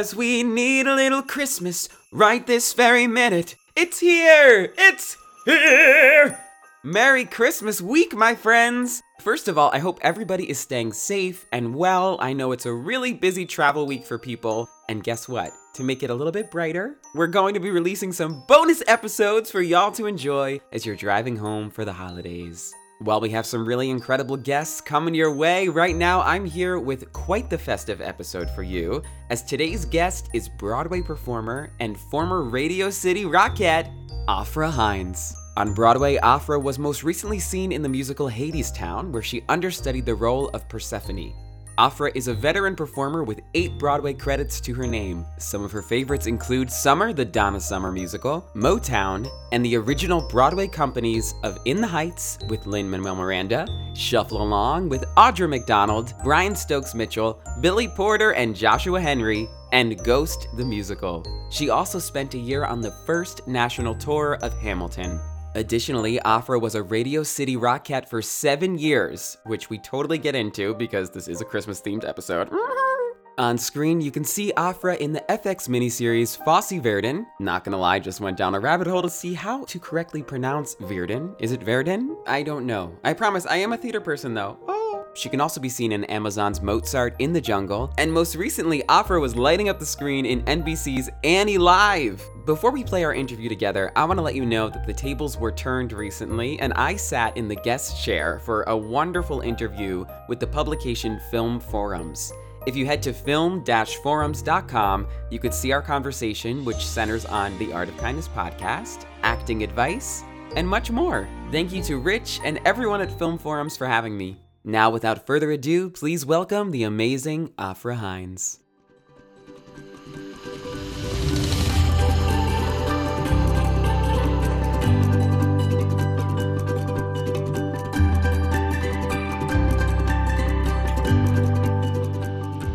Cause we need a little Christmas right this very minute. It's here! It's here! Merry Christmas week, my friends! First of all, I hope everybody is staying safe and well. I know it's a really busy travel week for people. And guess what? To make it a little bit brighter, we're going to be releasing some bonus episodes for y'all to enjoy as you're driving home for the holidays. While we have some really incredible guests coming your way, right now I'm here with quite the festive episode for you, as today's guest is Broadway performer and former Radio City Rockette, Afra Hines. On Broadway, Afra was most recently seen in the musical Hadestown, where she understudied the role of Persephone. Afra is a veteran performer with eight Broadway credits to her name. Some of her favorites include Summer, the Donna Summer musical, Motown, and the original Broadway companies of In the Heights with Lin Manuel Miranda, Shuffle Along with Audra McDonald, Brian Stokes Mitchell, Billy Porter, and Joshua Henry, and Ghost the Musical. She also spent a year on the first national tour of Hamilton. Additionally, Afra was a Radio City Rockette for seven years, which we totally get into because this is a Christmas themed episode. On screen, you can see Afra in the FX miniseries Fosse Verdon. Not gonna lie, just went down a rabbit hole to see how to correctly pronounce Verdon. Is it Verdon? I don't know. I promise, I am a theater person though. Oh. She can also be seen in Amazon's Mozart in the Jungle, and most recently, Afra was lighting up the screen in NBC's Annie Live. Before we play our interview together, I want to let you know that the tables were turned recently, and I sat in the guest chair for a wonderful interview with the publication Film Forums. If you head to film-forums.com, you could see our conversation, which centers on the Art of Kindness podcast, acting advice, and much more. Thank you to Rich and everyone at Film Forums for having me. Now, without further ado, please welcome the amazing Afra Hines.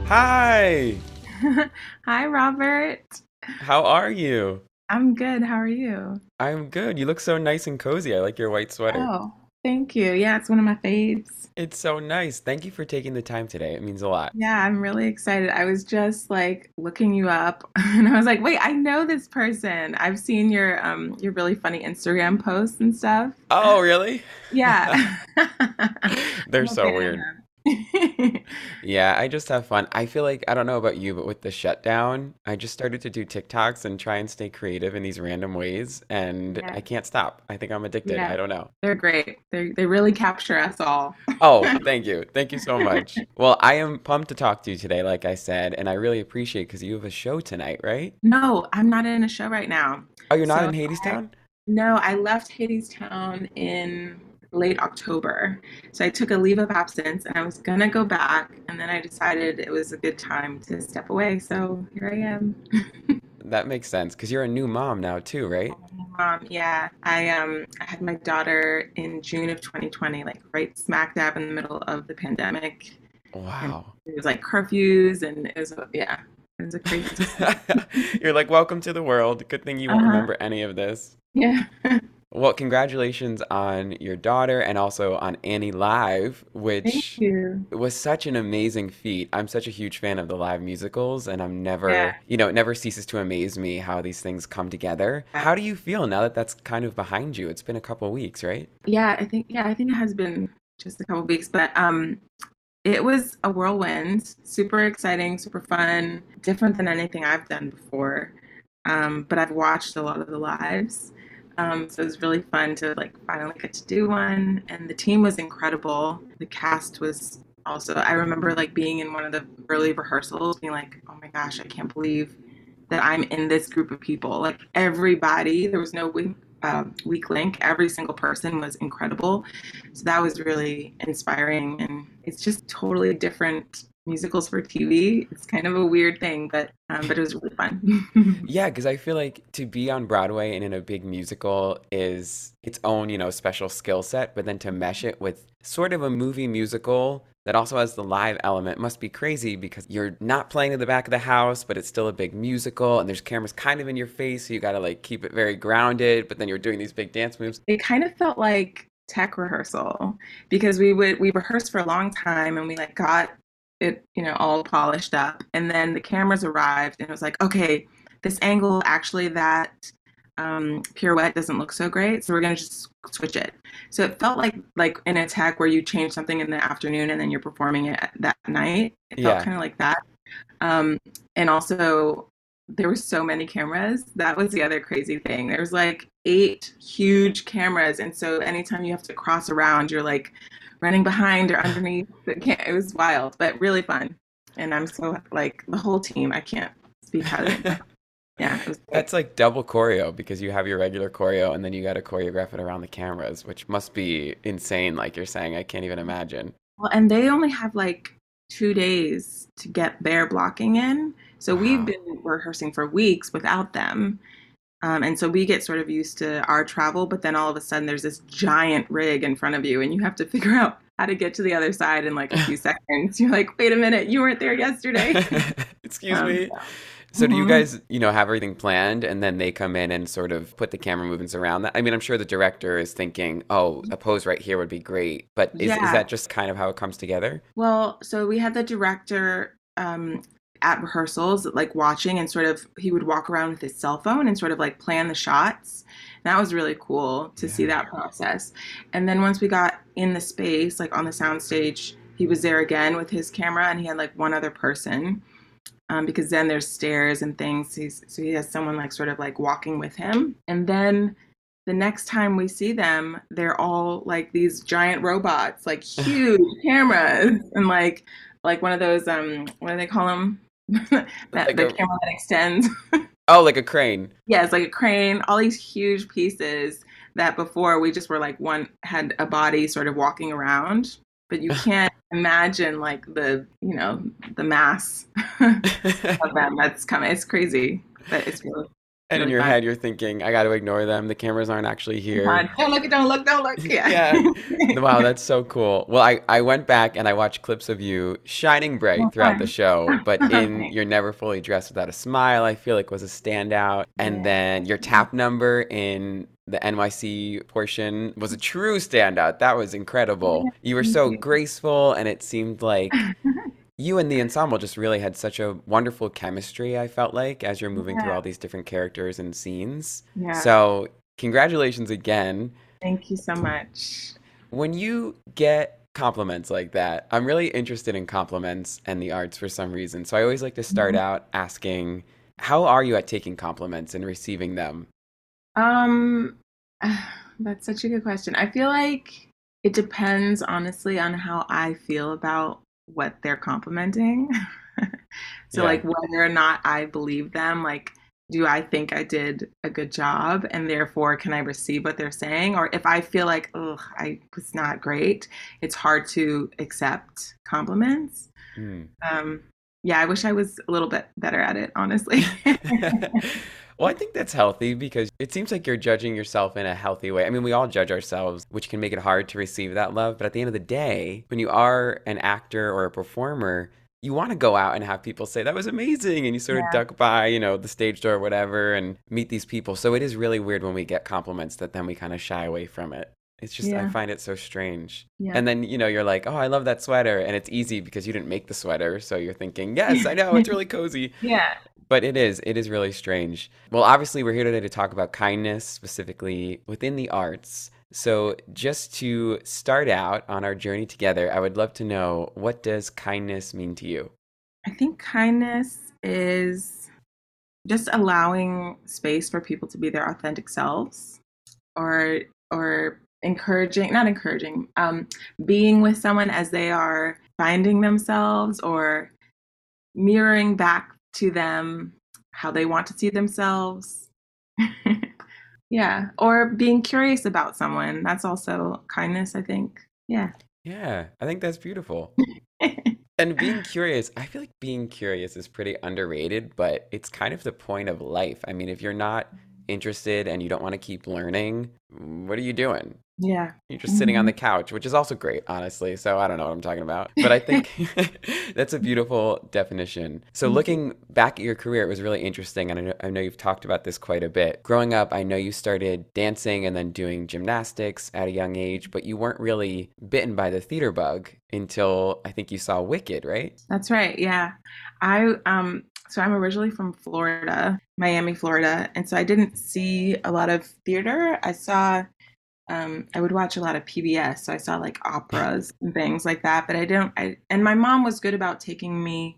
Hi! Hi, Robert. How are you? I'm good. How are you? I'm good. You look so nice and cozy. I like your white sweater. Oh, thank you. Yeah, it's one of my faves. It's so nice. Thank you for taking the time today. It means a lot. Yeah, I'm really excited. I was just like looking you up and I was like, wait, I know this person. I've seen your um your really funny Instagram posts and stuff. Oh, really? Yeah. They're so weird. fan. Yeah, I just have fun. I feel like, I don't know about you, but with the shutdown, I just started to do TikToks and try and stay creative in these random ways, and Yeah. I can't stop. I think I'm addicted. Yeah. I don't know. They're great. They they really capture us all. Oh, thank you. Thank you so much. Well, I am pumped to talk to you today, like I said, and I really appreciate because you have a show tonight, right? No, I'm not in a show right now. Oh, you're not So in I- Hadestown? No, I left Hadestown in late October. So I took a leave of absence and I was gonna go back, and then I decided it was a good time to step away. So here I am. That makes sense because you're a new mom now too, right? Um, yeah, I um I had my daughter in June of 2020, like right smack dab in the middle of the pandemic. Wow. It was like curfews and it was yeah, it was a crazy. You're like, welcome to the world. Good thing you won't Uh-huh. remember any of this. Yeah. Well, congratulations on your daughter and also on Annie Live, which was such an amazing feat. I'm such a huge fan of the live musicals, and I'm never, Yeah. you know, it never ceases to amaze me how these things come together. How do you feel now that that's kind of behind you? It's been a couple weeks, right? Yeah, I think yeah, I think it has been just a couple weeks, but um it was a whirlwind, super exciting, super fun, different than anything I've done before. Um, but I've watched a lot of the lives. Um, so it was really fun to like finally get to do one. And the team was incredible. The cast was also. I remember like being in one of the early rehearsals, being like, "Oh my gosh, I can't believe that I'm in this group of people." Like everybody, there was no weak, uh, weak link. Every single person was incredible. So that was really inspiring, and it's just totally different musicals for TV. It's kind of a weird thing, but um, but it was really fun. Yeah, because I feel like to be on Broadway and in a big musical is its own, you know, special skill set, but then to mesh it with sort of a movie musical that also has the live element must be crazy because you're not playing in the back of the house, but it's still a big musical and there's cameras kind of in your face, so you got to like keep it very grounded, but then you're doing these big dance moves. it kind of felt like tech rehearsal because we would we rehearsed for a long time and we like got it you know all polished up and then the cameras arrived and it was like okay this angle actually that um, pirouette doesn't look so great so we're gonna just switch it so it felt like like an attack where you change something in the afternoon and then you're performing it that night it felt Yeah. kind of like that um, and also there were so many cameras. That was the other crazy thing. There was like eight huge cameras, and so anytime you have to cross around, you're like running behind or underneath. Cam- it was wild, but really fun. And I'm so like the whole team. I can't speak how to. Yeah, it. That's like double choreo because you have your regular choreo and then you got to choreograph it around the cameras, which must be insane. Like you're saying, I can't even imagine. Well, and they only have like two days to get their blocking in. So we've been rehearsing for weeks without them. Um, and so we get sort of used to our travel, but then all of a sudden there's this giant rig in front of you, and you have to figure out how to get to the other side in like a few seconds. You're like, wait a minute, you weren't there yesterday. Excuse Um, me. So do you Mhm. guys, you know, have everything planned and then they come in and sort of put the camera movements around that? I mean, I'm sure the director is thinking, "Oh, a pose right here would be great." But is, is that just kind of how it comes together? Well, so we had the director um, at rehearsals, like watching, and sort of he would walk around with his cell phone and sort of like plan the shots. That was really cool to see that process. And then once we got in the space, like on the soundstage, he was there again with his camera, and he had like one other person. Um, because then there's stairs and things. He's, so he has someone like sort of like walking with him. And then the next time we see them, they're all like these giant robots, like huge cameras, and like like one of those um what do they call them? that Like the a- camera that extends. Oh, like a crane. yeah, it's like a crane. All these huge pieces that before we just were like one had a body sort of walking around, but you can't imagine like the you know the mass of them that's coming. It's crazy, but it's really and in your head, you're thinking, "I got to ignore them. The cameras aren't actually here." Don't look! Don't look! Don't look! Yeah. Yeah. wow, that's so cool. Well, I, I went back and I watched clips of you shining bright throughout the show, but in. You're Never Fully Dressed Without a Smile, I feel like was a standout. And then your tap number in the NYC portion was a true standout. That was incredible. You were so graceful, and it seemed like you and the ensemble just really had such a wonderful chemistry, I felt like, as you're moving through all these different characters and scenes. Yeah. So, congratulations again. Thank you so much. When you get compliments like that, I'm really interested in compliments and the arts for some reason. So I always like to start Mm-hmm. out asking, how are you at taking compliments and receiving them? Um, that's such a good question. I feel like it depends, honestly, on how I feel about what they're complimenting. so, Yeah. like, whether or not I believe them, like, do I think I did a good job and therefore can I receive what they're saying? Or if I feel like, ugh, I was not great, it's hard to accept compliments. Hmm. Um, yeah, I wish I was a little bit better at it, honestly. well, I think that's healthy because it seems like you're judging yourself in a healthy way. I mean, we all judge ourselves, which can make it hard to receive that love. But at the end of the day, when you are an actor or a performer, you want to go out and have people say that was amazing and you sort of Yeah. duck by you know the stage door or whatever and meet these people so it is really weird when we get compliments that then we kind of shy away from it it's just i find it so strange Yeah. and then you know you're like oh i love that sweater and it's easy because you didn't make the sweater so you're thinking yes i know it's really cozy yeah. But it is it is really strange. Well obviously we're here today to talk about kindness specifically within the arts. So just to start out on our journey together i would love to know what does kindness mean to you? I think kindness is just allowing space for people to be their authentic selves or or encouraging not encouraging um being with someone as they are finding themselves or mirroring back to them how they want to see themselves. yeah, or being curious about someone. That's also kindness, I think. Yeah. Yeah, I think that's beautiful. And being curious, I feel like being curious is pretty underrated, but it's kind of the point of life. I mean, if you're not interested and you don't want to keep learning, what are you doing? Yeah. You're just sitting on Mhm. the couch, which is also great, honestly. So I don't know what I'm talking about. But I think that's a beautiful definition. So Mhm. looking back at your career, it was really interesting. And I know, I know you've talked about this quite a bit. Growing up, I know you started dancing and then doing gymnastics at a young age, but you weren't really bitten by the theater bug until I think you saw Wicked, right? That's right. Yeah. I um so I'm originally from Florida, Miami, Florida, and so I didn't see a lot of theater. I saw um I would watch a lot of PBS, so I saw like operas and things like that, but I don't I and my mom was good about taking me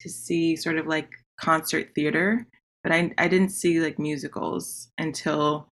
to see sort of like concert theater, but I I didn't see like musicals until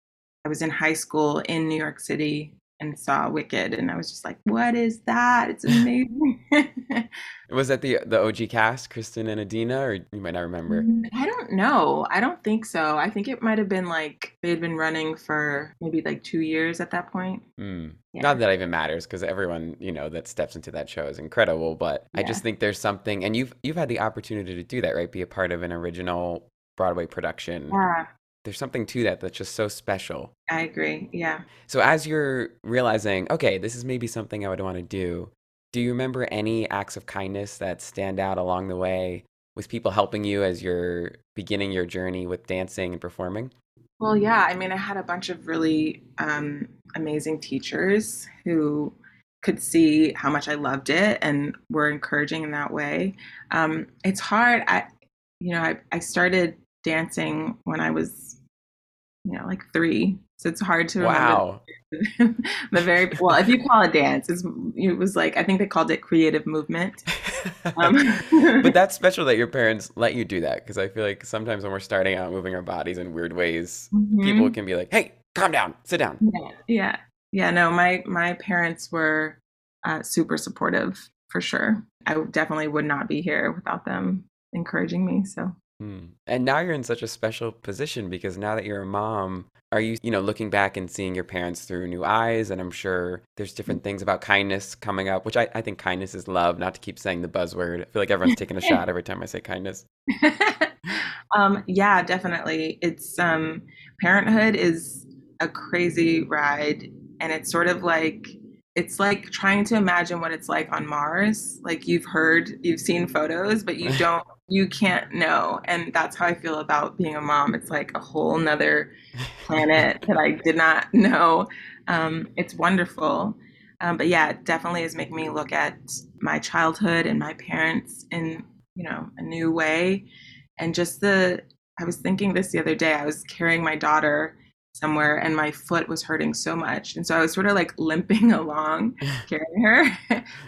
I was in high school in New York City and saw Wicked and I was just like, "What is that? It's amazing." Was that the the OG cast, Kristin and Idina, or you might not remember? Mm, I don't know. I don't think so. I think it might have been like they had been running for maybe like two years at that point. Mm. Yeah. Not that it even matters because everyone you know that steps into that show is incredible. But I just think there's something, and you've you've had the opportunity to do that, right? Be a part of an original Broadway production. Yeah, There's something to that that's just so special. I agree. Yeah. So as you're realizing, okay, this is maybe something I would want to do. Do you remember any acts of kindness that stand out along the way with people helping you as you're beginning your journey with dancing and performing? Well, yeah. I mean, I had a bunch of really um, amazing teachers who could see how much I loved it and were encouraging in that way. Um, it's hard. I, you know, I, I started dancing when I was, you know, like three. So it's hard to remember Wow. the very well if you call it dance it's, it was like i think they called it creative movement um, but that's special that your parents let you do that because I feel like sometimes when we're starting out moving our bodies in weird ways, Mhm. people can be like, "Hey, calm down, sit down." yeah yeah yeah no my my parents were uh, super supportive for sure i definitely would not be here without them encouraging me so Hmm. And now you're in such a special position because now that you're a mom, are you, you know, looking back and seeing your parents through new eyes? And I'm sure there's different things about kindness coming up, which I, I think kindness is love, not to keep saying the buzzword. I feel like everyone's taking a shot every time I say kindness. um yeah definitely it's um parenthood is a crazy ride and it's sort of like it's like trying to imagine what it's like on mars like you've heard you've seen photos but you don't you can't know. And that's how i feel about being a mom. It's like a whole nother planet that i did not know. Um, it's wonderful. Um, but yeah it definitely is making me look at my childhood and my parents in you know a new way. And just the i was thinking this the other day. I was carrying my daughter somewhere and my foot was hurting so much. And so i was sort of like limping along carrying her.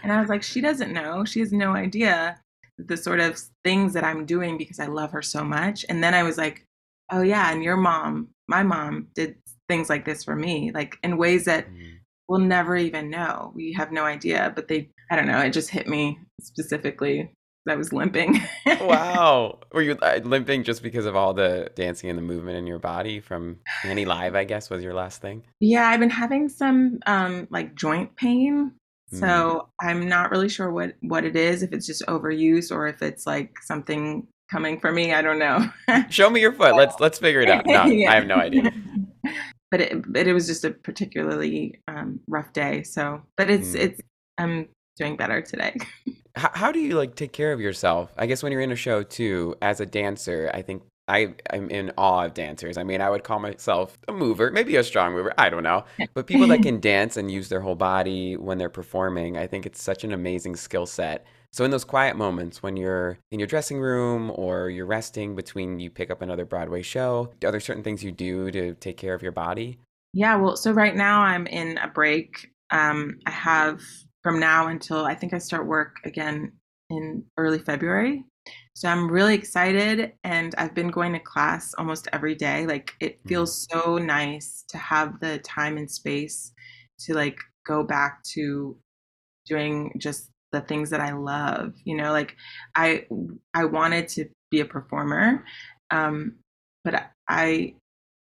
And i was like she doesn't know. She has no idea the sort of things that i'm doing because i love her so much and then i was like oh yeah and your mom my mom did things like this for me like in ways that Mm. we'll never even know we have no idea but they i don't know it just hit me specifically i was limping wow. Were you uh, limping just because of all the dancing and the movement in your body from Annie Live, I guess, was your last thing? Yeah, I've been having some um like joint pain. Mm. So I'm not really sure what what it is, if it's just overuse or if it's like something coming for me. I don't know. Show me your foot. Let's let's figure it out. No, Yeah. I have no idea. but it but it was just a particularly um rough day. So but it's Mm. it's I'm doing better today. How, how do you like take care of yourself? I guess when you're in a show too, as a dancer, I think I I'm in awe of dancers. I mean, I would call myself a mover, maybe a strong mover. I don't know, but people that can dance and use their whole body when they're performing, I think it's such an amazing skill set. So in those quiet moments when you're in your dressing room or you're resting between you pick up another Broadway show, are there certain things you do to take care of your body? Yeah, well, so right now I'm in a break. Um, I have from now until I think I start work again in early February. So I'm really excited and I've been going to class almost every day. Like it feels so nice to have the time and space to like go back to doing just the things that I love. You know, like I I wanted to be a performer, um, but I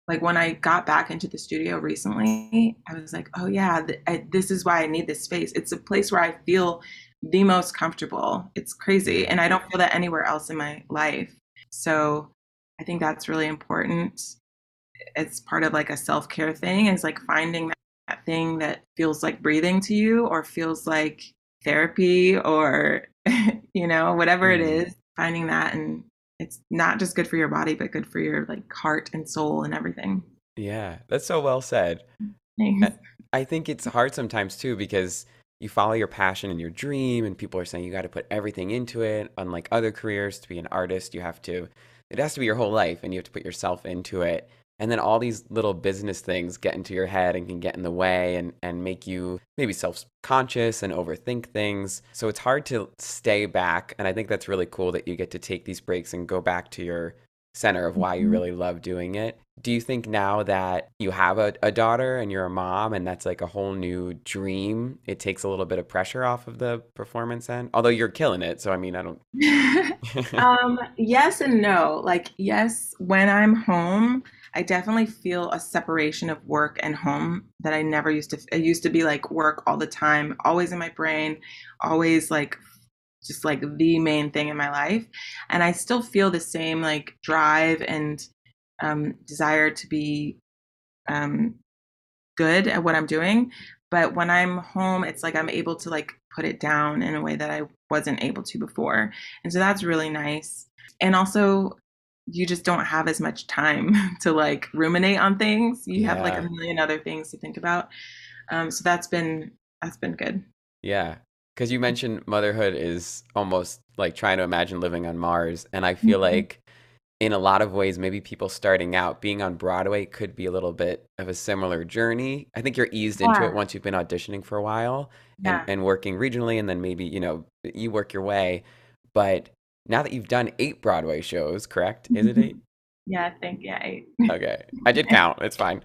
like when I got back into the studio recently, I was like, oh yeah, th- I, this is why I need this space. It's a place where I feel the most comfortable. It's crazy, and I don't feel that anywhere else in my life. So I think that's really important. It's part of like a self care thing. Is like finding that, thing that feels like breathing to you, or feels like therapy, or you know whatever it Mm. Finding that and it's not just good for your body but good for your like heart and soul and everything Yeah, that's so well said. Thanks. I think it's hard sometimes too because you follow your passion and your dream, and people are saying you got to put everything into it. Unlike other careers, to be an artist, you have to, it has to be your whole life, and you have to put yourself into it. And then all these little business things get into your head and can get in the way and, and make you maybe self conscious and overthink things. So it's hard to stay back. And I think that's really cool that you get to take these breaks and go back to your center of why you Mhm. really love doing it. Do you think now that you have a, a daughter and you're a mom and that's like a whole new dream, it takes a little bit of pressure off of the performance end? Although you're killing it. So, I mean, I don't. um yes and no like yes when i'm home i definitely feel a separation of work and home that i never used to it used to be like work all the time always in my brain always like just like the main thing in my life and i still feel the same like drive and um desire to be um good at what i'm doing but when i'm home it's like i'm able to like put it down in a way that i wasn't able to before and so that's really nice and also you just don't have as much time to like ruminate on things you have like a million other things to think about um, so that's been that's been good Yeah. Because you mentioned motherhood is almost like trying to imagine living on Mars. And I feel Mhm. like in a lot of ways, maybe people starting out being on Broadway could be a little bit of a similar journey. I think you're eased into it once you've been auditioning for a while yeah and, and working regionally, and then maybe, you know, you work your way. But now that you've done eight Broadway shows, correct? Is it eight? yeah i think yeah I- Okay. I did count. It's fine.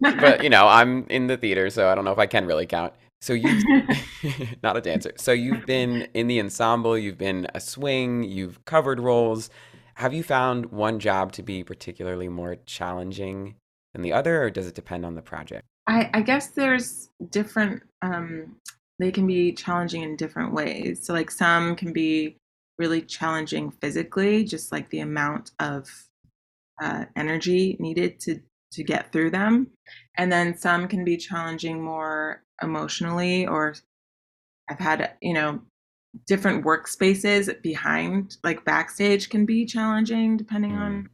But, you know, I'm in the theater, so I don't know if I can really count. So you not a dancer. So you've been in the ensemble, you've been a swing, you've covered roles. Have you found one job to be particularly more challenging than the other, or does it depend on the project? I, I guess there's different um they can be challenging in different ways so like some can be really challenging physically just like the amount of uh, energy needed to to get through them and then some can be challenging more emotionally or i've had you know different workspaces behind like backstage can be challenging depending Mm. on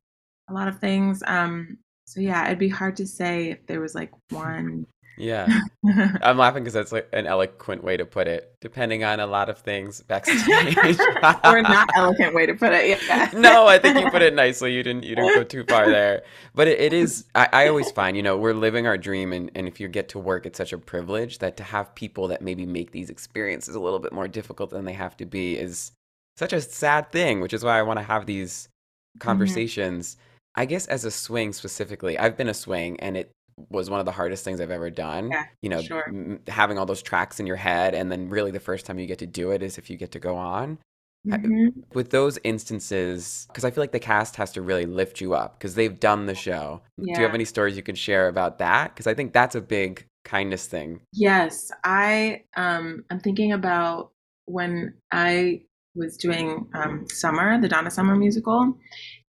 a lot of things um so yeah it'd be hard to say if there was like one Yeah. I'm laughing because that's like an eloquent way to put it, depending on a lot of things backstage. or not eloquent way to put it yeah no, I think you put it nicely. You didn't you didn't go too far there. But it, it is I, I always find, you know, we're living our dream and, and if you get to work, it's such a privilege that to have people that maybe make these experiences a little bit more difficult than they have to be is such a sad thing, which is why I want to have these mm-hmm. conversations. I guess as a swing specifically, I've been a swing and it was one of the hardest things I've ever done. Yeah, you know, sure. m- having all those tracks in your head and then really the first time you get to do it is if you get to go on Mhm. with those instances because i feel like the cast has to really lift you up because they've done the show do you have any stories you can share about that because i think that's a big kindness thing Yes, I um I'm thinking about when I was doing um Summer, the Donna Summer musical,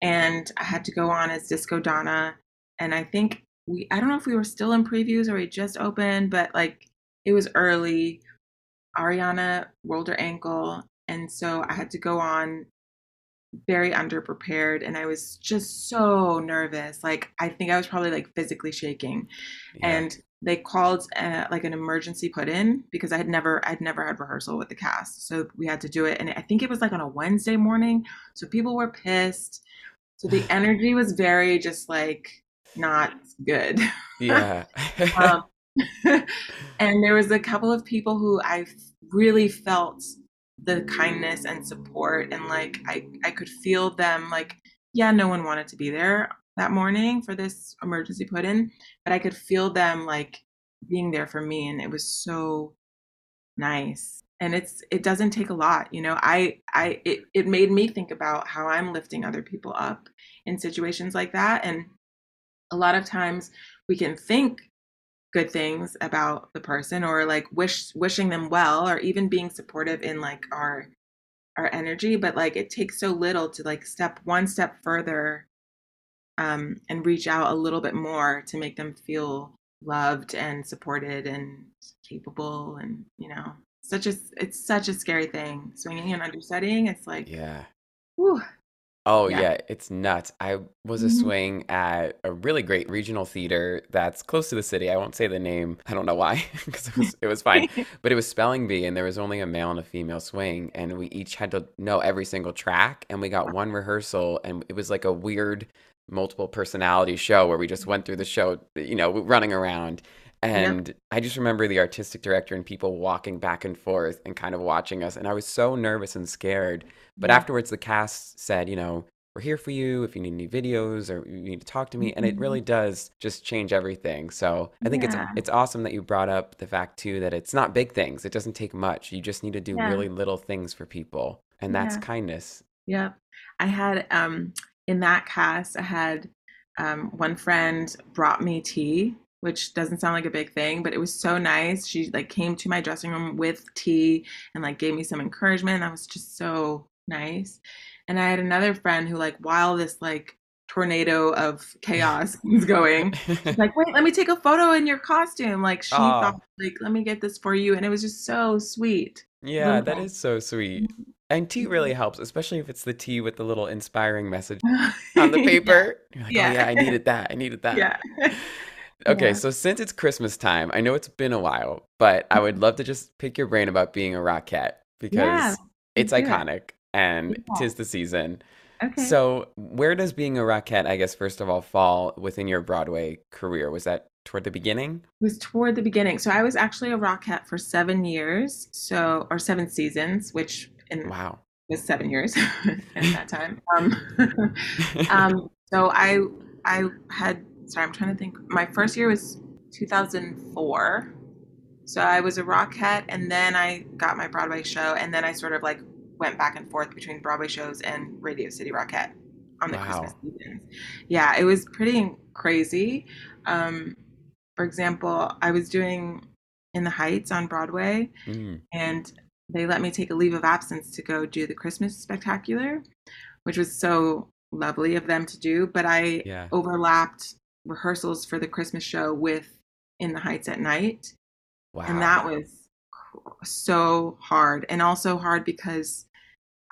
and I had to go on as Disco Donna, and I think we I don't know if we were still in previews or we just opened, but like it was early. Ariana rolled her ankle, and so I had to go on very underprepared and I was just so nervous. Like I think I was probably like physically shaking Yeah. and they called uh, like an emergency put in because I had never I'd never had rehearsal with the cast, so we had to do it. And I think it was like on a Wednesday morning, so people were pissed. So the energy was very just like not good. yeah um, and there was a couple of people who I really felt the kindness and support, and like I I could feel them like yeah, no one wanted to be there that morning for this emergency put in, but I could feel them like being there for me, and it was so nice. and it's it doesn't take a lot you know i i it, it made me think about how i'm lifting other people up in situations like that and a lot of times we can think good things about the person or like wish wishing them well or even being supportive in like our our energy but like it takes so little to like step one step further um and reach out a little bit more to make them feel loved and supported and capable and you know such a it's such a scary thing swinging and understudying it's like Yeah. whew, Oh yeah yeah, it's nuts. I was a Mhm. swing at a really great regional theater that's close to the city. I won't say the name. I don't know why, because it was it was fine. But it was spelling bee, and there was only a male and a female swing, and we each had to know every single track, and we got one rehearsal, and it was like a weird multiple personality show where we just went through the show, you know, running around. And I just remember the artistic director and people walking back and forth and kind of watching us. And I was so nervous and scared. But yeah afterwards, the cast said, you know, we're here for you if you need any videos or you need to talk to me. And it really Mhm. does just change everything. So I think it's yeah it's awesome that you brought up the fact too that it's not big things. It doesn't take much. You just need to do yeah really little things for people. And that's yeah kindness. Yep. I had um in that cast I had um one friend brought me tea, which doesn't sound like a big thing, but it was so nice. She like came to my dressing room with tea and like gave me some encouragement. That was just so nice. And I had another friend who like while this like tornado of chaos was going, she's like, "Wait, let me take a photo in your costume." Like she oh. thought Oh, like, "Let me get this for you." And it was just so sweet. yeah, that nice. so sweet. Mm-hmm. And tea really mm-hmm. helps, especially if it's the tea with the little inspiring message on the yeah. paper. You're like, oh Yeah. yeah, I needed that. I needed that. Yeah. Okay, Yeah. so since it's Christmas time, I know it's been a while, but I would Mhm. love to just pick your brain about being a Rockette Yeah, because it's let's it. iconic and Yeah. tis the season. Okay. So, where does being a Rockette, I guess, first of all, fall within your Broadway career? Was that toward the beginning? It was toward the beginning. So I was actually a Rockette for seven years, so or seven seasons, which in Wow. was seven years at that time. Um, um, so I I had sorry, I'm trying to think. My first year was 2004. So I was a Rockette, and then I got my Broadway show, and then I sort of like went back and forth between Broadway shows and Radio City Rockette on the Christmas Wow. seasons. Yeah, it was pretty crazy. Um, for example, I was doing In the Heights on Broadway, Mm, and they let me take a leave of absence to go do the Christmas spectacular, which was so lovely of them to do. But I yeah. overlapped rehearsals for the Christmas show with In the Heights at night, and that was so hard, and also hard because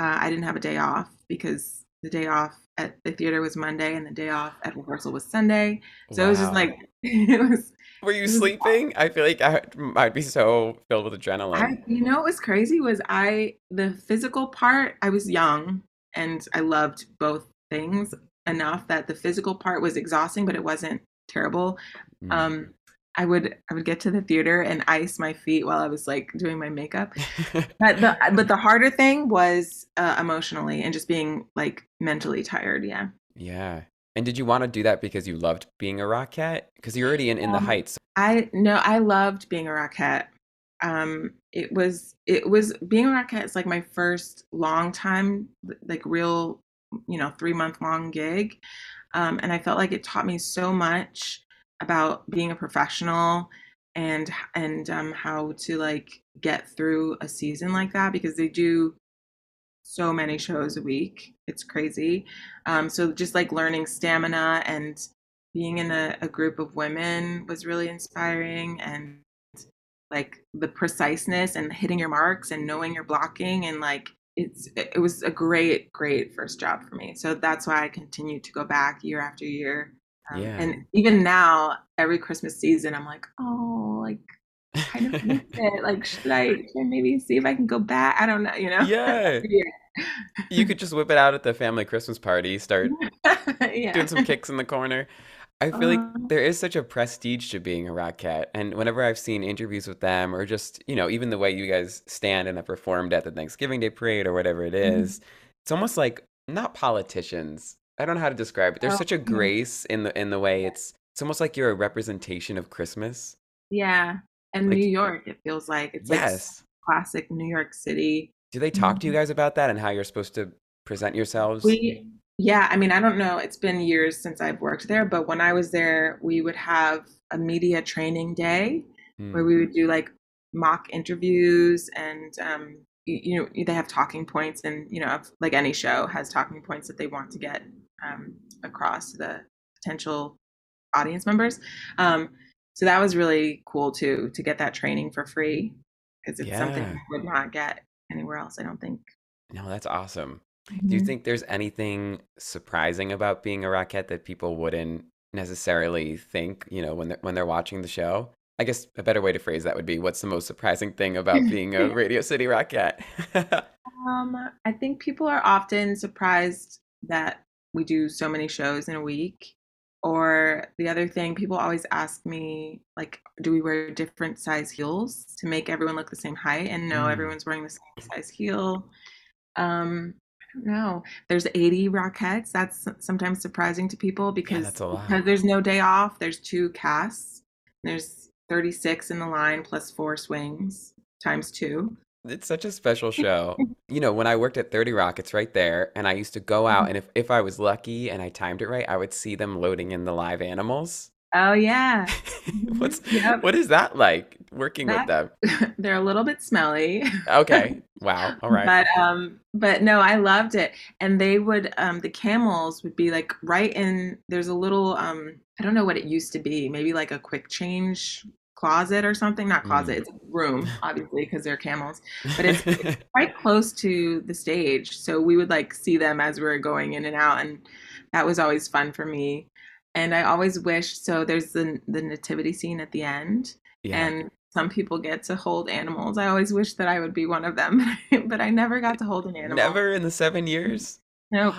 uh, I didn't have a day off because the day off at the theater was Monday and the day off at rehearsal was Sunday. So it was just like it was Were you was sleeping? I feel like I I'd be so filled with I, adrenaline. you know, what was crazy was I the physical part. I was young and I loved both things enough that the physical part was exhausting, but it wasn't terrible. Mm. Um, I would I would get to the theater and ice my feet while I was like doing my makeup. But the but the harder thing was uh, emotionally and just being like mentally tired. Yeah. Yeah. And did you want to do that because you loved being a Rockette? Because you're already in In the Um, Heights. I no, I loved being a Rockette. Um, it was it was being a Rockette is like my first long time, like real, you know, three month long gig, um, and I felt like it taught me so much about being a professional and and um, how to like get through a season like that because they do so many shows a week. It's crazy. Um, so just like learning stamina and being in a, a group of women was really inspiring and like the preciseness and hitting your marks and knowing your blocking and like it's it was a great great first job for me so that's why i continue to go back year after year um, Yeah. and even now every christmas season i'm like oh like kind of miss it like should i should maybe see if i can go back i don't know you know Yeah. Year. You could just whip it out at the family Christmas party, start yeah doing some kicks in the corner. I feel like Uh, there is such a prestige to being a Rockette. And whenever I've seen interviews with them, or just, you know, even the way you guys stand and have performed at the Thanksgiving Day parade or whatever it Mhm. it's almost like not politicians. I don't know how to describe it. There's Oh, such a mhm. grace in the in the way it's it's almost like you're a representation of Christmas. yeah and Like new york it feels like it's like yes. classic New York City. Do they talk Mm-hmm. to you guys about that and how you're supposed to present yourselves? We, yeah, I mean, I don't know. It's been years since I've worked there, but when I was there, we would have a media training day Hmm. where we would do like mock interviews and um, you, you know they have talking points and you know like any show has talking points that they want to get um, across to the potential audience members. Um, so that was really cool too to get that training for free because it's something Yeah. you would not get anywhere else. I don't think. No, that's awesome. Do you Mhm. think there's anything surprising about being a Rockette that people wouldn't necessarily think, you know, when they're, when they're watching the show? I guess a better way to phrase that would be what's the most surprising thing about being a Radio City Rockette? Um, I think people are often surprised that we do so many shows in a week. Or the other thing, people always ask me, like, do we wear different size heels to make everyone look the same height? And no, Mm. everyone's wearing the same size heel. Um, Know. There's 80 Rockettes. That's sometimes surprising to people because, lot. because there's no day off. There's two casts. There's 36 in the line plus four swings times two. It's such a special show. You know, when I worked at 30 Rock, it's right there, and I used to go out, mm-hmm. and if, if I was lucky and I timed it right, I would see them loading in the live animals. Oh, yeah. What's Yep. what is that like working with them? they're a little bit smelly. Okay. Wow. All right. But um but no, I loved it. And they would um the camels would be like right in there's a little um I don't know what it used to be, maybe like a quick change closet or something, not closet, Mm. it's a room obviously because they're camels. But it's quite close to the stage. So we would like see them as we were going in and out and that was always fun for me. And I always wish so there's the the nativity scene at the end yeah. and some people get to hold animals. I always wish that I would be one of them, but I never got to hold an animal. Never in the seven years. Nope.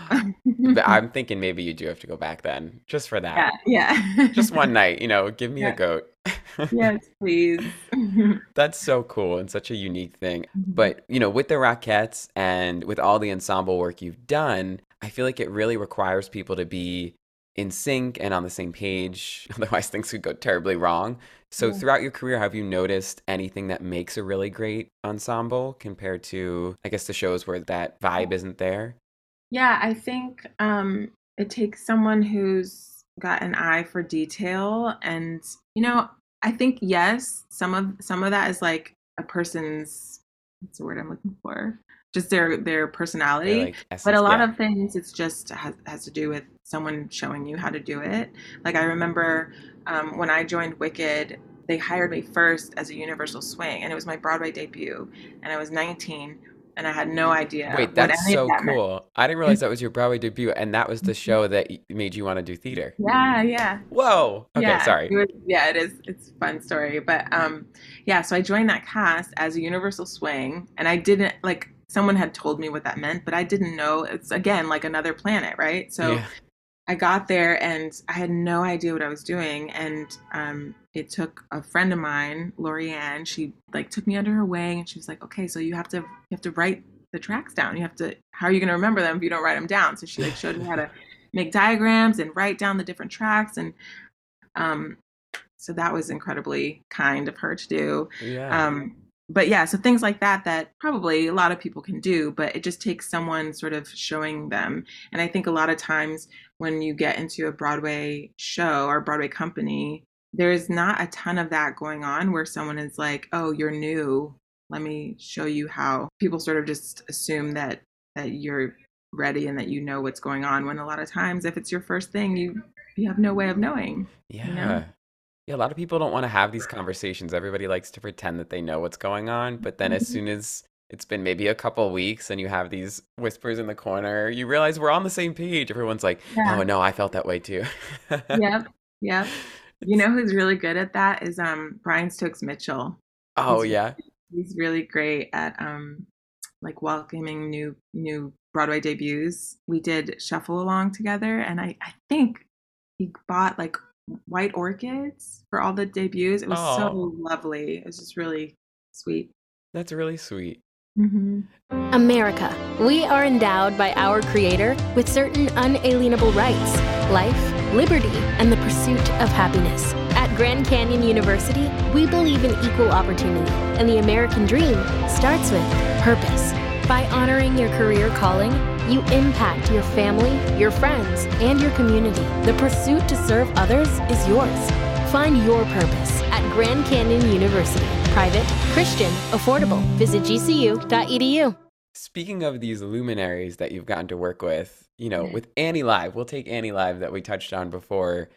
But I'm thinking maybe you do have to go back then, just for that. yeah, yeah. Just one night, you know, give me a goat. yes, please. That's so cool and such a unique thing. Mm-hmm. But, you know, with the Rockettes and with all the ensemble work you've done, I feel like it really requires people to be in sync and on the same page. Otherwise, things could go terribly wrong. So, Yeah. throughout your career, have you noticed anything that makes a really great ensemble compared to, I guess, the shows where that vibe isn't there? yeah, I think um, it takes someone who's got an eye for detail, and you know, I think yes, some of some of that is like a person's what's the word I'm looking for, just their their personality. Like, but a lot yeah. of things it's just has, has to do with someone showing you how to do it like i remember um, when i joined wicked they hired me first as a universal swing and it was my broadway debut and i was 19 and i had no idea Wait, that's so that meant. cool. I didn't realize that was your Broadway debut, and that was the show that made you want to do theater. yeah yeah Whoa. Okay, yeah, sorry. it was- yeah, it is. It's a fun story, but um, yeah. So I joined that cast as a Universal Swing, and I didn't like. Someone had told me what that meant, but I didn't know. It's again like another planet, right? So Yeah. I got there and I had no idea what I was doing, and um, it took a friend of mine, Lori Ann. She like took me under her wing, and she was like, "Okay, so you have to you have to write the tracks down. You have to. How are you going to remember them if you don't write them down?" So she like showed me how to make diagrams and write down the different tracks, and um, so that was incredibly kind of her to do. Yeah. Um, but yeah, so things like that that probably a lot of people can do, but it just takes someone sort of showing them. And I think a lot of times when you get into a Broadway show or Broadway company, there's not a ton of that going on where someone is like, "Oh, you're new. Let me show you how." People sort of just assume that that you're ready and that you know what's going on when a lot of times if it's your first thing, you you have no way of knowing. Yeah. Yeah, a lot of people don't want to have these conversations. Everybody likes to pretend that they know what's going on, but then as Mhm. soon as it's been maybe a couple weeks and you have these whispers in the corner, you realize we're on the same page. Everyone's like, Yeah. "Oh no, I felt that way too." Yep. Yep. You know who's really good at that is um Brian Stokes Mitchell. Oh He's- yeah. He's really great at um like welcoming new new Broadway debuts. We did shuffle along together and I, I think he bought like white orchids for all the debuts. It was Aw. so lovely. It was just really sweet. That's really sweet. hmm America. We are endowed by our Creator with certain unalienable rights life, liberty, and the pursuit of happiness. At Grand Canyon University, we believe in equal opportunity, and the American dream starts with purpose. By honoring your career calling, you impact your family, your friends, and your community. The pursuit to serve others is yours. Find your purpose at Grand Canyon University. Private, Christian, affordable. Visit gcu.edu. Speaking of these luminaries that you've gotten to work with, you know, with Annie Live, we'll take Annie Live that we touched on before.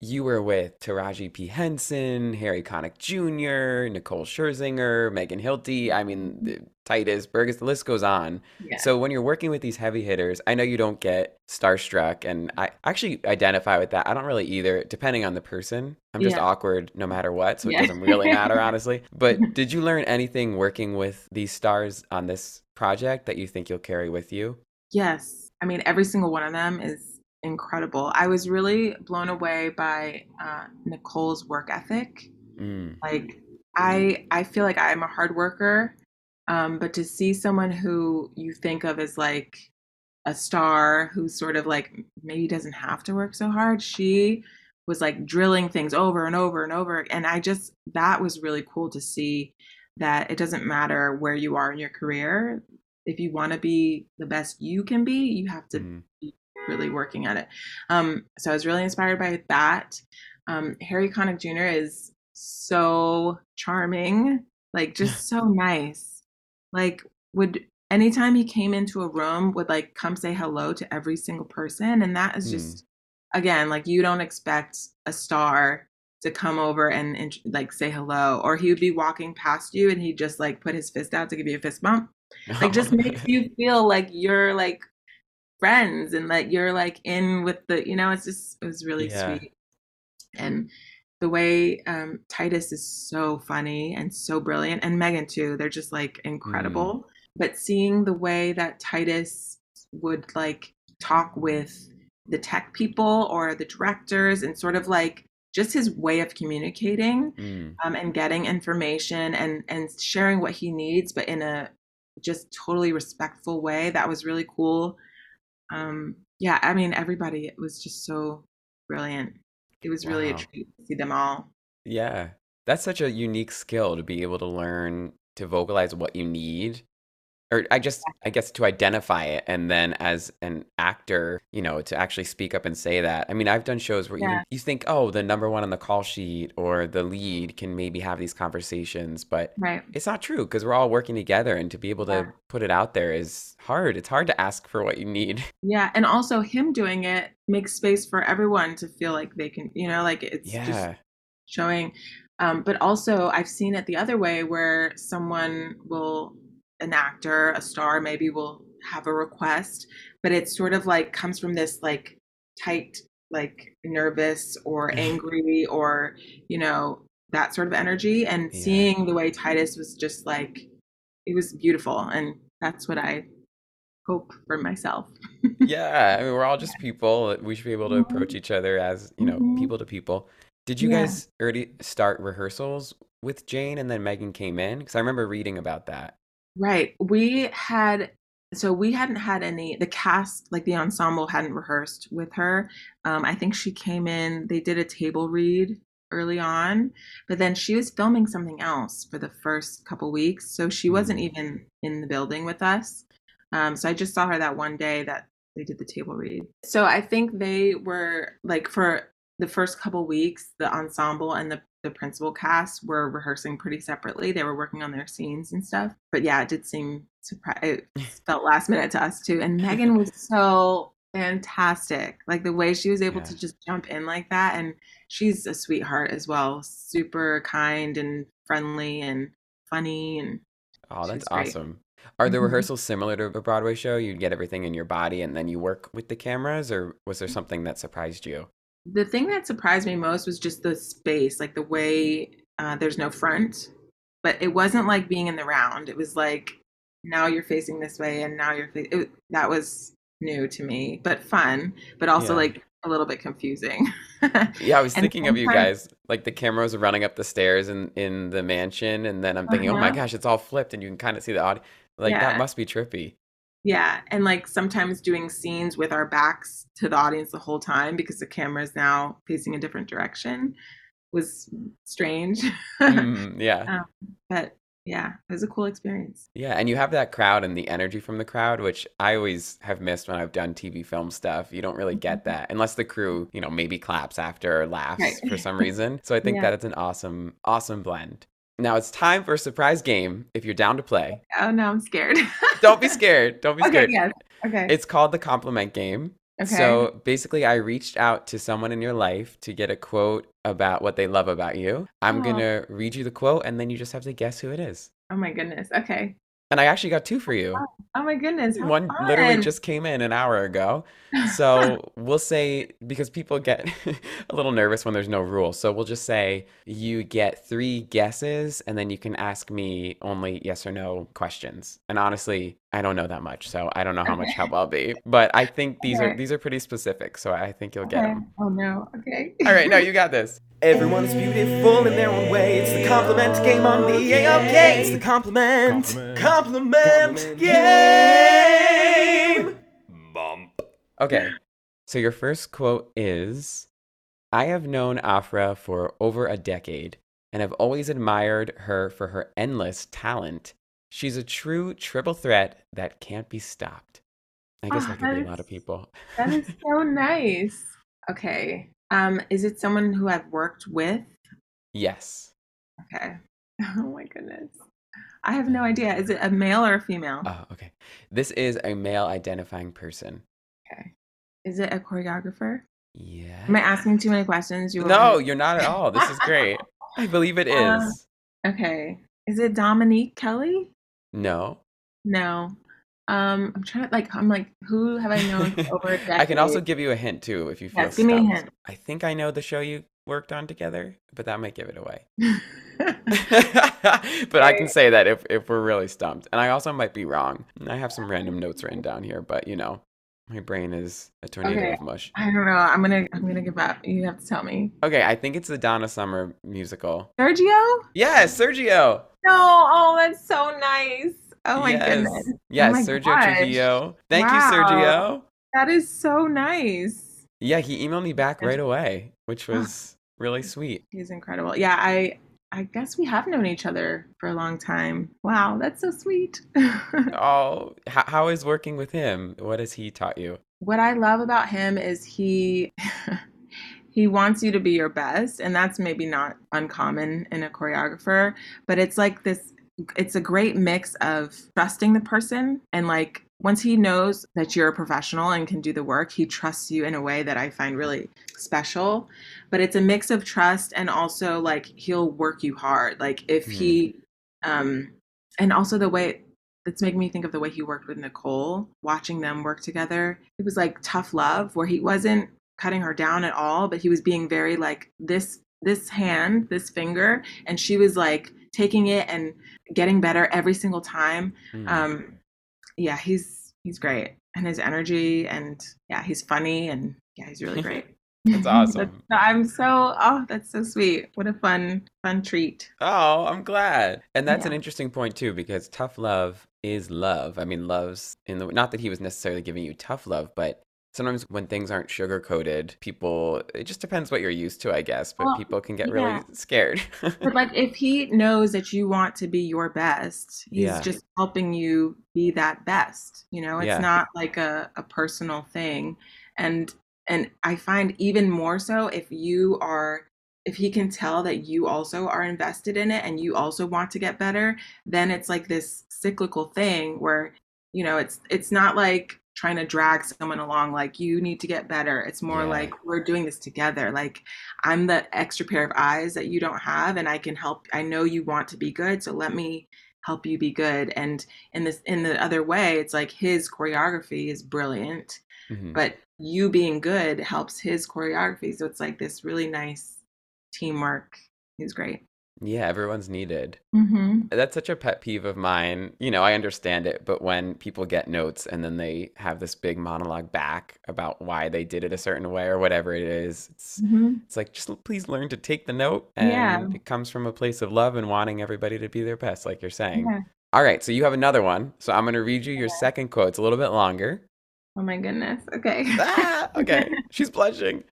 You were with Taraji P. Henson, Harry Connick Jr., Nicole Scherzinger, Megan Hilty. I mean, the- mm-hmm. Tituss Burgess, the list goes on. Yeah. So when you're working with these heavy hitters, I know you don't get starstruck, and I actually identify with that. I don't really either, depending on the person. I'm just Yeah. awkward no matter what, so it doesn't really matter, honestly. But mm-hmm. did you learn anything working with these stars on this project that you think you'll carry with you? Yes. I mean, every single one of them is incredible. I was really blown away by uh, Nicole's work ethic. Mm, Like, I I feel like I'm a hard worker, um, but to see someone who you think of as like a star who's sort of like maybe doesn't have to work so hard, she was like drilling things over and over and over. And I just, that was really cool to see that it doesn't matter where you are in your career. If you want to be the best you can be, you have to mm. be really working at it. Um, so I was really inspired by that. Um, Harry Connick Jr. is so charming, like just so nice. Like would anytime he came into a room would like come say hello to every single person and that is Mm. just again like you don't expect a star to come over and, and like say hello or he would be walking past you and he'd just like put his fist out to give you a fist bump like just makes you feel like you're like friends and that you're like in with the you know it's just it was really Yeah. sweet and the way um tituss is so funny and so brilliant and megan too they're just like incredible but seeing the way that tituss would like talk with the tech people or the directors and sort of like just his way of communicating Mm, um, and getting information and and sharing what he needs, but in a just totally respectful way. That was really cool. Um, yeah, I mean, everybody it was just so brilliant. It was really a treat to see them all. Yeah. That's such a unique skill to be able to learn to vocalize what you need. Or I just I guess to identify it and then as an actor, you know, to actually speak up and say that. I mean, I've done shows where Yeah. you think, "Oh, the number one on the call sheet or the lead can maybe have these conversations," but Right. it's not true because we're all working together and to be able to Yeah. put it out there is hard. It's hard to ask for what you need. Yeah, and also him doing it makes space for everyone to feel like they can, you know, like it's just showing um, but also i've seen it the other way where someone will an actor a star maybe will have a request but it sort of like comes from this like tight like nervous or angry or you know that sort of energy and Yeah. seeing the way tituss was just like it was beautiful and that's what i hope for myself Yeah, I mean, we're all just people. We should be able to approach each other as, you know, Mhm. people to people. Did you Yeah. guys already start rehearsals with Jane and then Megan came in? Because I remember reading about that. Right. We had so we hadn't had any the cast like the ensemble hadn't rehearsed with her. Um, I think she came in. They did a table read early on, but then she was filming something else for the first couple weeks, so she wasn't Mm. even in the building with us. Um, so I just saw her that one day that they did the table read. So I think they were like for the first couple weeks, the ensemble and the the principal cast were rehearsing pretty separately. They were working on their scenes and stuff. But yeah, it did seem surprised. It felt last minute to us too. And Megan was so fantastic. Like the way she was able Yeah. to just jump in like that. And she's a sweetheart as well. Super kind and friendly and funny. And Oh, that's great. awesome. Are the Mhm. rehearsals similar to a Broadway show? You get everything in your body and then you work with the cameras, or was there something that surprised you? The thing that surprised me most was just the space, like the way uh, there's no front. But it wasn't like being in the round. It was like now you're facing this way and now you're fa- it, that was new to me, but fun, but also Yeah. like a little bit confusing. Yeah, I was thinking of you guys. Like the camera was running up the stairs in in the mansion, and then I'm thinking, oh my Uh-huh. gosh, it's all flipped, and you can kind of see the audio. Like that must be trippy. Yeah, and like sometimes doing scenes with our backs to the audience the whole time because the camera is now facing a different direction. was strange. Mm, yeah. but yeah, it was a cool experience. Yeah, and you have that crowd and the energy from the crowd, which I always have missed when I've done TV film stuff. You don't really get that unless the crew, you know, maybe claps after or laughs Right. for some reason. So I think Yeah. that it's an awesome, awesome blend. Now it's time for a surprise game if you're down to play. Oh no, I'm scared. Don't be scared. Don't be okay, scared. yes. Okay. It's called the compliment game. okay. So basically, I reached out to someone in your life to get a quote about what they love about you. I'm oh. Aw. going to read you the quote and then you just have to guess who it is. oh my goodness. Okay. And I actually got two for you. Oh, oh my goodness. One literally just came in an hour ago. So we'll say, because people get a little nervous when there's no rule. So we'll just say you get three guesses and then you can ask me only yes or no questions. And honestly, I don't know that much. So I don't know how much help I'll be. But I think these are these are pretty specific. So I think you'll get Okay. them. Oh no. Okay. All right, no, you got this. Everyone's beautiful in their own way. It's the compliment game on the AOK. It's the compliment, compliment, game. Bump. Okay, so your first quote is I have known Afra for over a decade and have always admired her for her endless talent. She's a true triple threat that can't be stopped. I guess Oh, that could be a lot of people. That is so nice. Okay. Um, is it someone who I've worked with? Yes. Okay. Oh my goodness. I have no idea. Is it a male or a female? Oh, okay. This is a male identifying person. Okay. Is it a choreographer? Yeah. Am I asking too many questions? You No, you're not at all. This is great. I believe it is. Uh. Okay. Is it Dominique Kelly? No. No. Um, I'm trying to like. I'm like, who have I known for over a decade? I can also give you a hint too if you feel give me a hint. I think I know the show you worked on together, but that might give it away. but I can say that if, if we're really stumped. And I also might be wrong. I have some random notes written down here, but you know, my brain is a tornado Okay. of mush. I don't know. I'm gonna. I'm gonna give up. You have to tell me. Okay, I think it's the Donna Summer musical. Sergio? Yes, Sergio. No. Oh, that's so nice. Oh my yes. goodness. Oh yes, my Sergio gosh. Trujillo. Thank Wow. you, Sergio. That is so nice. Yeah, he emailed me back right away, which was really sweet. He's incredible. Yeah, I. I guess we have known each other for a long time. Wow, that's so sweet. Oh, how, how is working with him? What has he taught you? what I love about him is he he wants you to be your best and that's maybe not uncommon in a choreographer, but it's like this it's a great mix of trusting the person and like once he knows that you're a professional and can do the work, he trusts you in a way that I find really special. But it's a mix of trust and also like he'll work you hard. Like if he um and also the way it's making me think of the way he worked with Nicole, watching them work together. It was like tough love where he wasn't cutting her down at all, but he was being very like this this hand, this finger, and she was like taking it and getting better every single time. Hmm. Um yeah, he's he's great. And his energy and yeah, he's funny and yeah, he's really great. That's awesome. I'm so oh, that's so sweet. What a fun fun treat. Oh, I'm glad. And that's an interesting point too, because tough love is love. I mean, love's in the not that he was necessarily giving you tough love, but sometimes when things aren't sugar coated, people it just depends what you're used to, I guess. But Well, people can get yeah. really scared. But like if he knows that you want to be your best, he's Yeah. just helping you be that best. You know, it's Yeah. not like a, a personal thing. And and I find even more so if you are if he can tell that you also are invested in it and you also want to get better, then it's like this cyclical thing where, you know, it's it's not like trying to drag someone along like you need to get better. It's more Yeah. like we're doing this together. Like I'm the extra pair of eyes that you don't have and I can help I know you want to be good, so let me help you be good. And in this in the other way, it's like his choreography is brilliant, Mhm. but you being good helps his choreography. So it's like this really nice teamwork. He's great. Yeah, everyone's needed. Mm-hmm. That's such a pet peeve of mine. You know, I understand it, but when people get notes and then they have this big monologue back about why they did it a certain way or whatever it is, it's Mm-hmm. it's like just please learn to take the note and Yeah. it comes from a place of love and wanting everybody to be their best, like you're saying. Yeah. All right, so you have another one. So I'm gonna read you your second quote. It's a little bit longer. Oh my goodness. Okay. Ah, okay. She's blushing.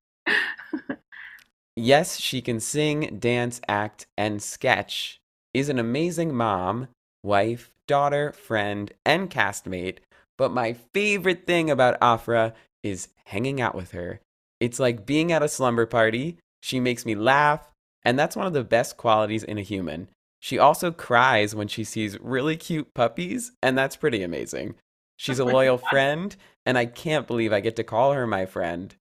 Yes, she can sing, dance, act, and sketch. Is an amazing mom, wife, daughter, friend, and castmate. But my favorite thing about Afra is hanging out with her. It's like being at a slumber party. She makes me laugh, and that's one of the best qualities in a human. She also cries when she sees really cute puppies, and that's pretty amazing. She's a loyal friend, and I can't believe I get to call her my friend.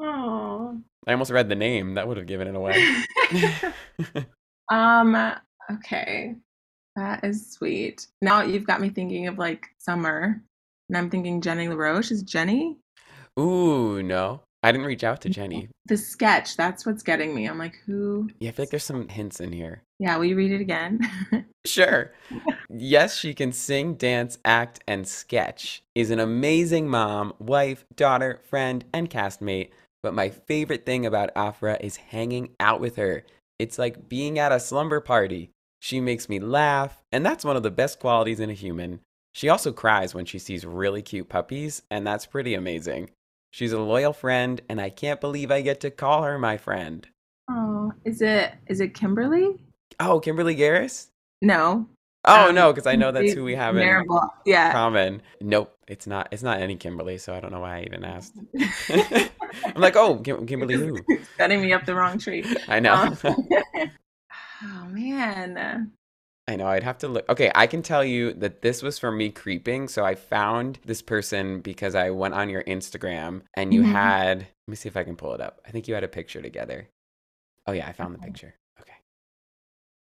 Oh. I almost read the name. That would have given it away. um. Okay. That is sweet. Now you've got me thinking of like summer, and I'm thinking Jenny LaRoche. Is Jenny Ooh, no. I didn't reach out to Jenny. the sketch? That's what's getting me. I'm like, who? Yeah, I feel like there's some hints in here. Yeah, will you read it again? Sure. yes, she can sing, dance, act, and sketch. Is an amazing mom, wife, daughter, friend, and castmate. But my favorite thing about Afra is hanging out with her. It's like being at a slumber party. She makes me laugh, and that's one of the best qualities in a human. She also cries when she sees really cute puppies, and that's pretty amazing. She's a loyal friend, and I can't believe I get to call her my friend. oh, is it is it Kimberly? Oh, Kimberly Garris? No. Oh Um, no, because I know that's who we have in. Yeah. common. Nope, it's not. It's not any Kimberly, so I don't know why I even asked. I'm like, oh, Kim- Kimberly who? Setting me up the wrong tree. I know. Um, oh man. I know. I'd have to look. Okay, I can tell you that this was for me creeping. So I found this person because I went on your Instagram and you Mhm. had. Let me see if I can pull it up. I think you had a picture together. Oh yeah, I found the picture. Okay.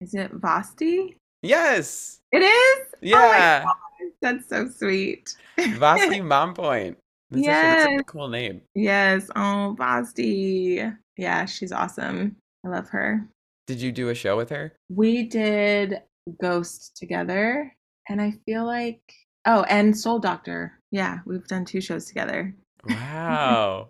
Is it Vasthy? Yes. It is? Oh my Yeah. gosh, That's so sweet. Vasthy Mompoint. That's, Yes. a cool name. yes. Oh, Vasthy. Yeah, she's awesome. I love her. Did you do a show with her? We did Ghost together, and I feel like oh, and Soul Doctor. Yeah, we've done two shows together. Wow.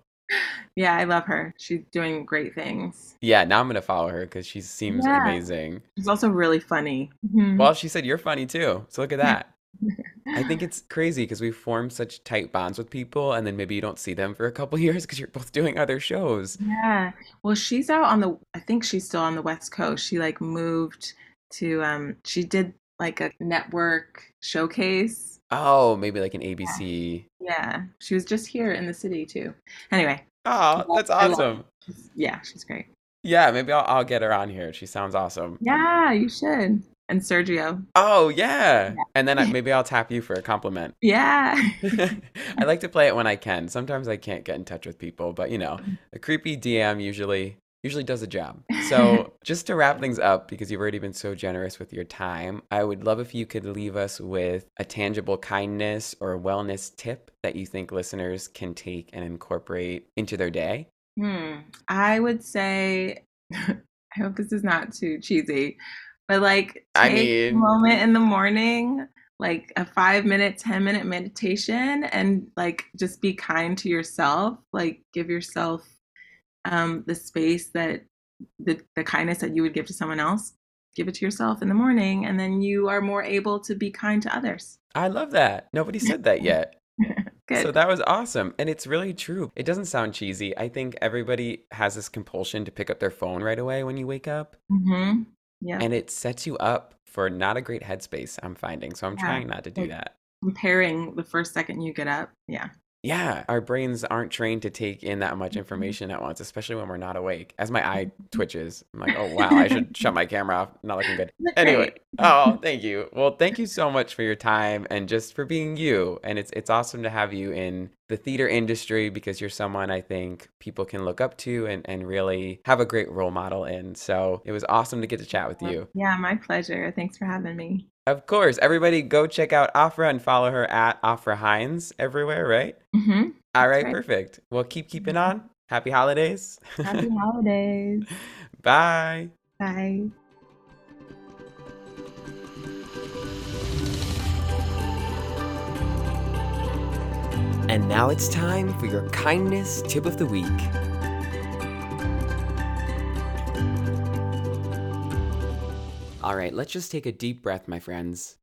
Yeah, I love her. She's doing great things. yeah, now I'm gonna follow her because she seems Yeah. amazing. She's also really funny. Mhm. Well, she said you're funny too. So look at that. I think it's crazy because we form such tight bonds with people, and then maybe you don't see them for a couple years because you're both doing other shows. Yeah. Well, she's out on the I think she's still on the West Coast. She like moved to um she did like a network showcase. Oh, maybe like an ABC. Yeah. She was just here in the city too. Anyway, Oh, that's awesome. she's- yeah, she's great. Yeah, maybe I'll, I'll get her on here. She sounds awesome. Yeah, you should. And Sergio. Oh, yeah. And then I, maybe I'll tap you for a compliment. Yeah. I like to play it when I can. Sometimes I can't get in touch with people, but you know, a creepy DM usually usually does a job. So, just to wrap things up because you've already been so generous with your time, I would love if you could leave us with a tangible kindness or wellness tip that you think listeners can take and incorporate into their day. Hmm. I would say, I hope this is not too cheesy, but like I take a moment in the morning, like a five minute, 10 minute meditation, and like just be kind to yourself. Like give yourself um, the space that the, the kindness that you would give to someone else. Give it to yourself in the morning, and then you are more able to be kind to others. I love that. Nobody said that yet. Good. So that was awesome. And it's really true. It doesn't sound cheesy. I think everybody has this compulsion to pick up their phone right away when you wake up. mm-hmm. Yeah. and it sets you up for not a great headspace i'm finding so i'm Yeah, trying not to do that Comparing the first second you get up. Yeah. Yeah our brains aren't trained to take in that much mm-hmm. information at once especially when we're not awake. As my eye mm-hmm. twitches i'm like oh wow i should shut my camera off. Not looking good. Look anyway oh thank you. Well thank you so much for your time and just for being you and it's it's awesome to have you in the theater industry because you're someone i think people can look up to and, and really have a great role model in. So it was awesome to get to chat with you. Yeah, my pleasure. Thanks for having me. Of course. Everybody go check out Afra and follow her at Afra Hines everywhere, right? Mm-hmm. All right, right. perfect. Well, keep keeping on. Happy holidays. Happy holidays. Bye. Bye. And now it's time for your kindness tip of the week. All right, let's just take a deep breath, my friends.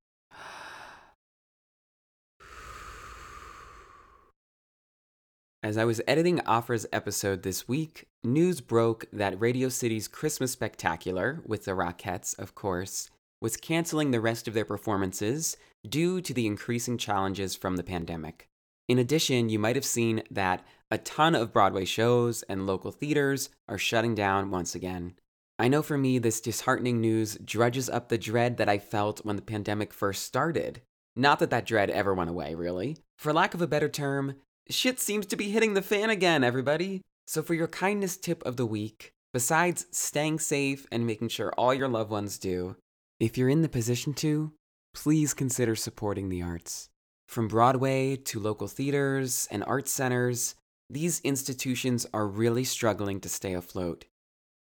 As I was editing Afra's episode this week, news broke that Radio City's Christmas Spectacular, with the Rockettes, of course, was canceling the rest of their performances due to the increasing challenges from the pandemic. In addition, you might have seen that a ton of Broadway shows and local theaters are shutting down once again. I know for me, this disheartening news drudges up the dread that I felt when the pandemic first started. Not that that dread ever went away, really. For lack of a better term, shit seems to be hitting the fan again, everybody. So, for your kindness tip of the week, besides staying safe and making sure all your loved ones do, if you're in the position to, please consider supporting the arts. From Broadway to local theaters and art centers, these institutions are really struggling to stay afloat.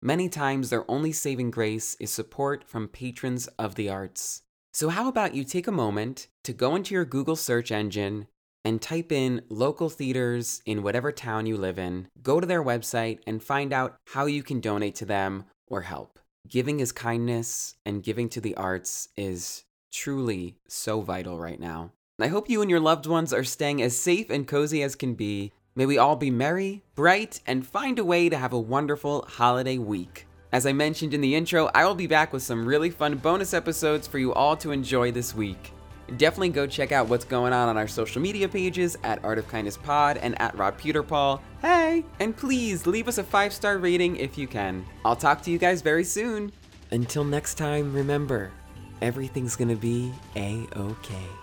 Many times, their only saving grace is support from patrons of the arts. So, how about you take a moment to go into your Google search engine and type in local theaters in whatever town you live in, go to their website, and find out how you can donate to them or help. Giving is kindness, and giving to the arts is truly so vital right now. I hope you and your loved ones are staying as safe and cozy as can be. May we all be merry, bright, and find a way to have a wonderful holiday week. As I mentioned in the intro, I will be back with some really fun bonus episodes for you all to enjoy this week. Definitely go check out what's going on on our social media pages at Art of Kindness Pod and at Rob Peterpaul. Hey! And please leave us a five star rating if you can. I'll talk to you guys very soon. Until next time, remember, everything's gonna be a okay.